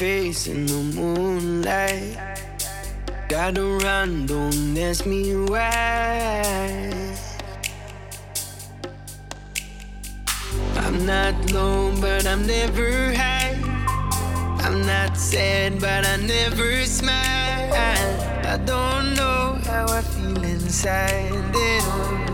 face in the moonlight. Gotta run, don't ask me why. I'm not low, but I'm never high. I'm not sad, but I never smile. I don't know how I feel inside.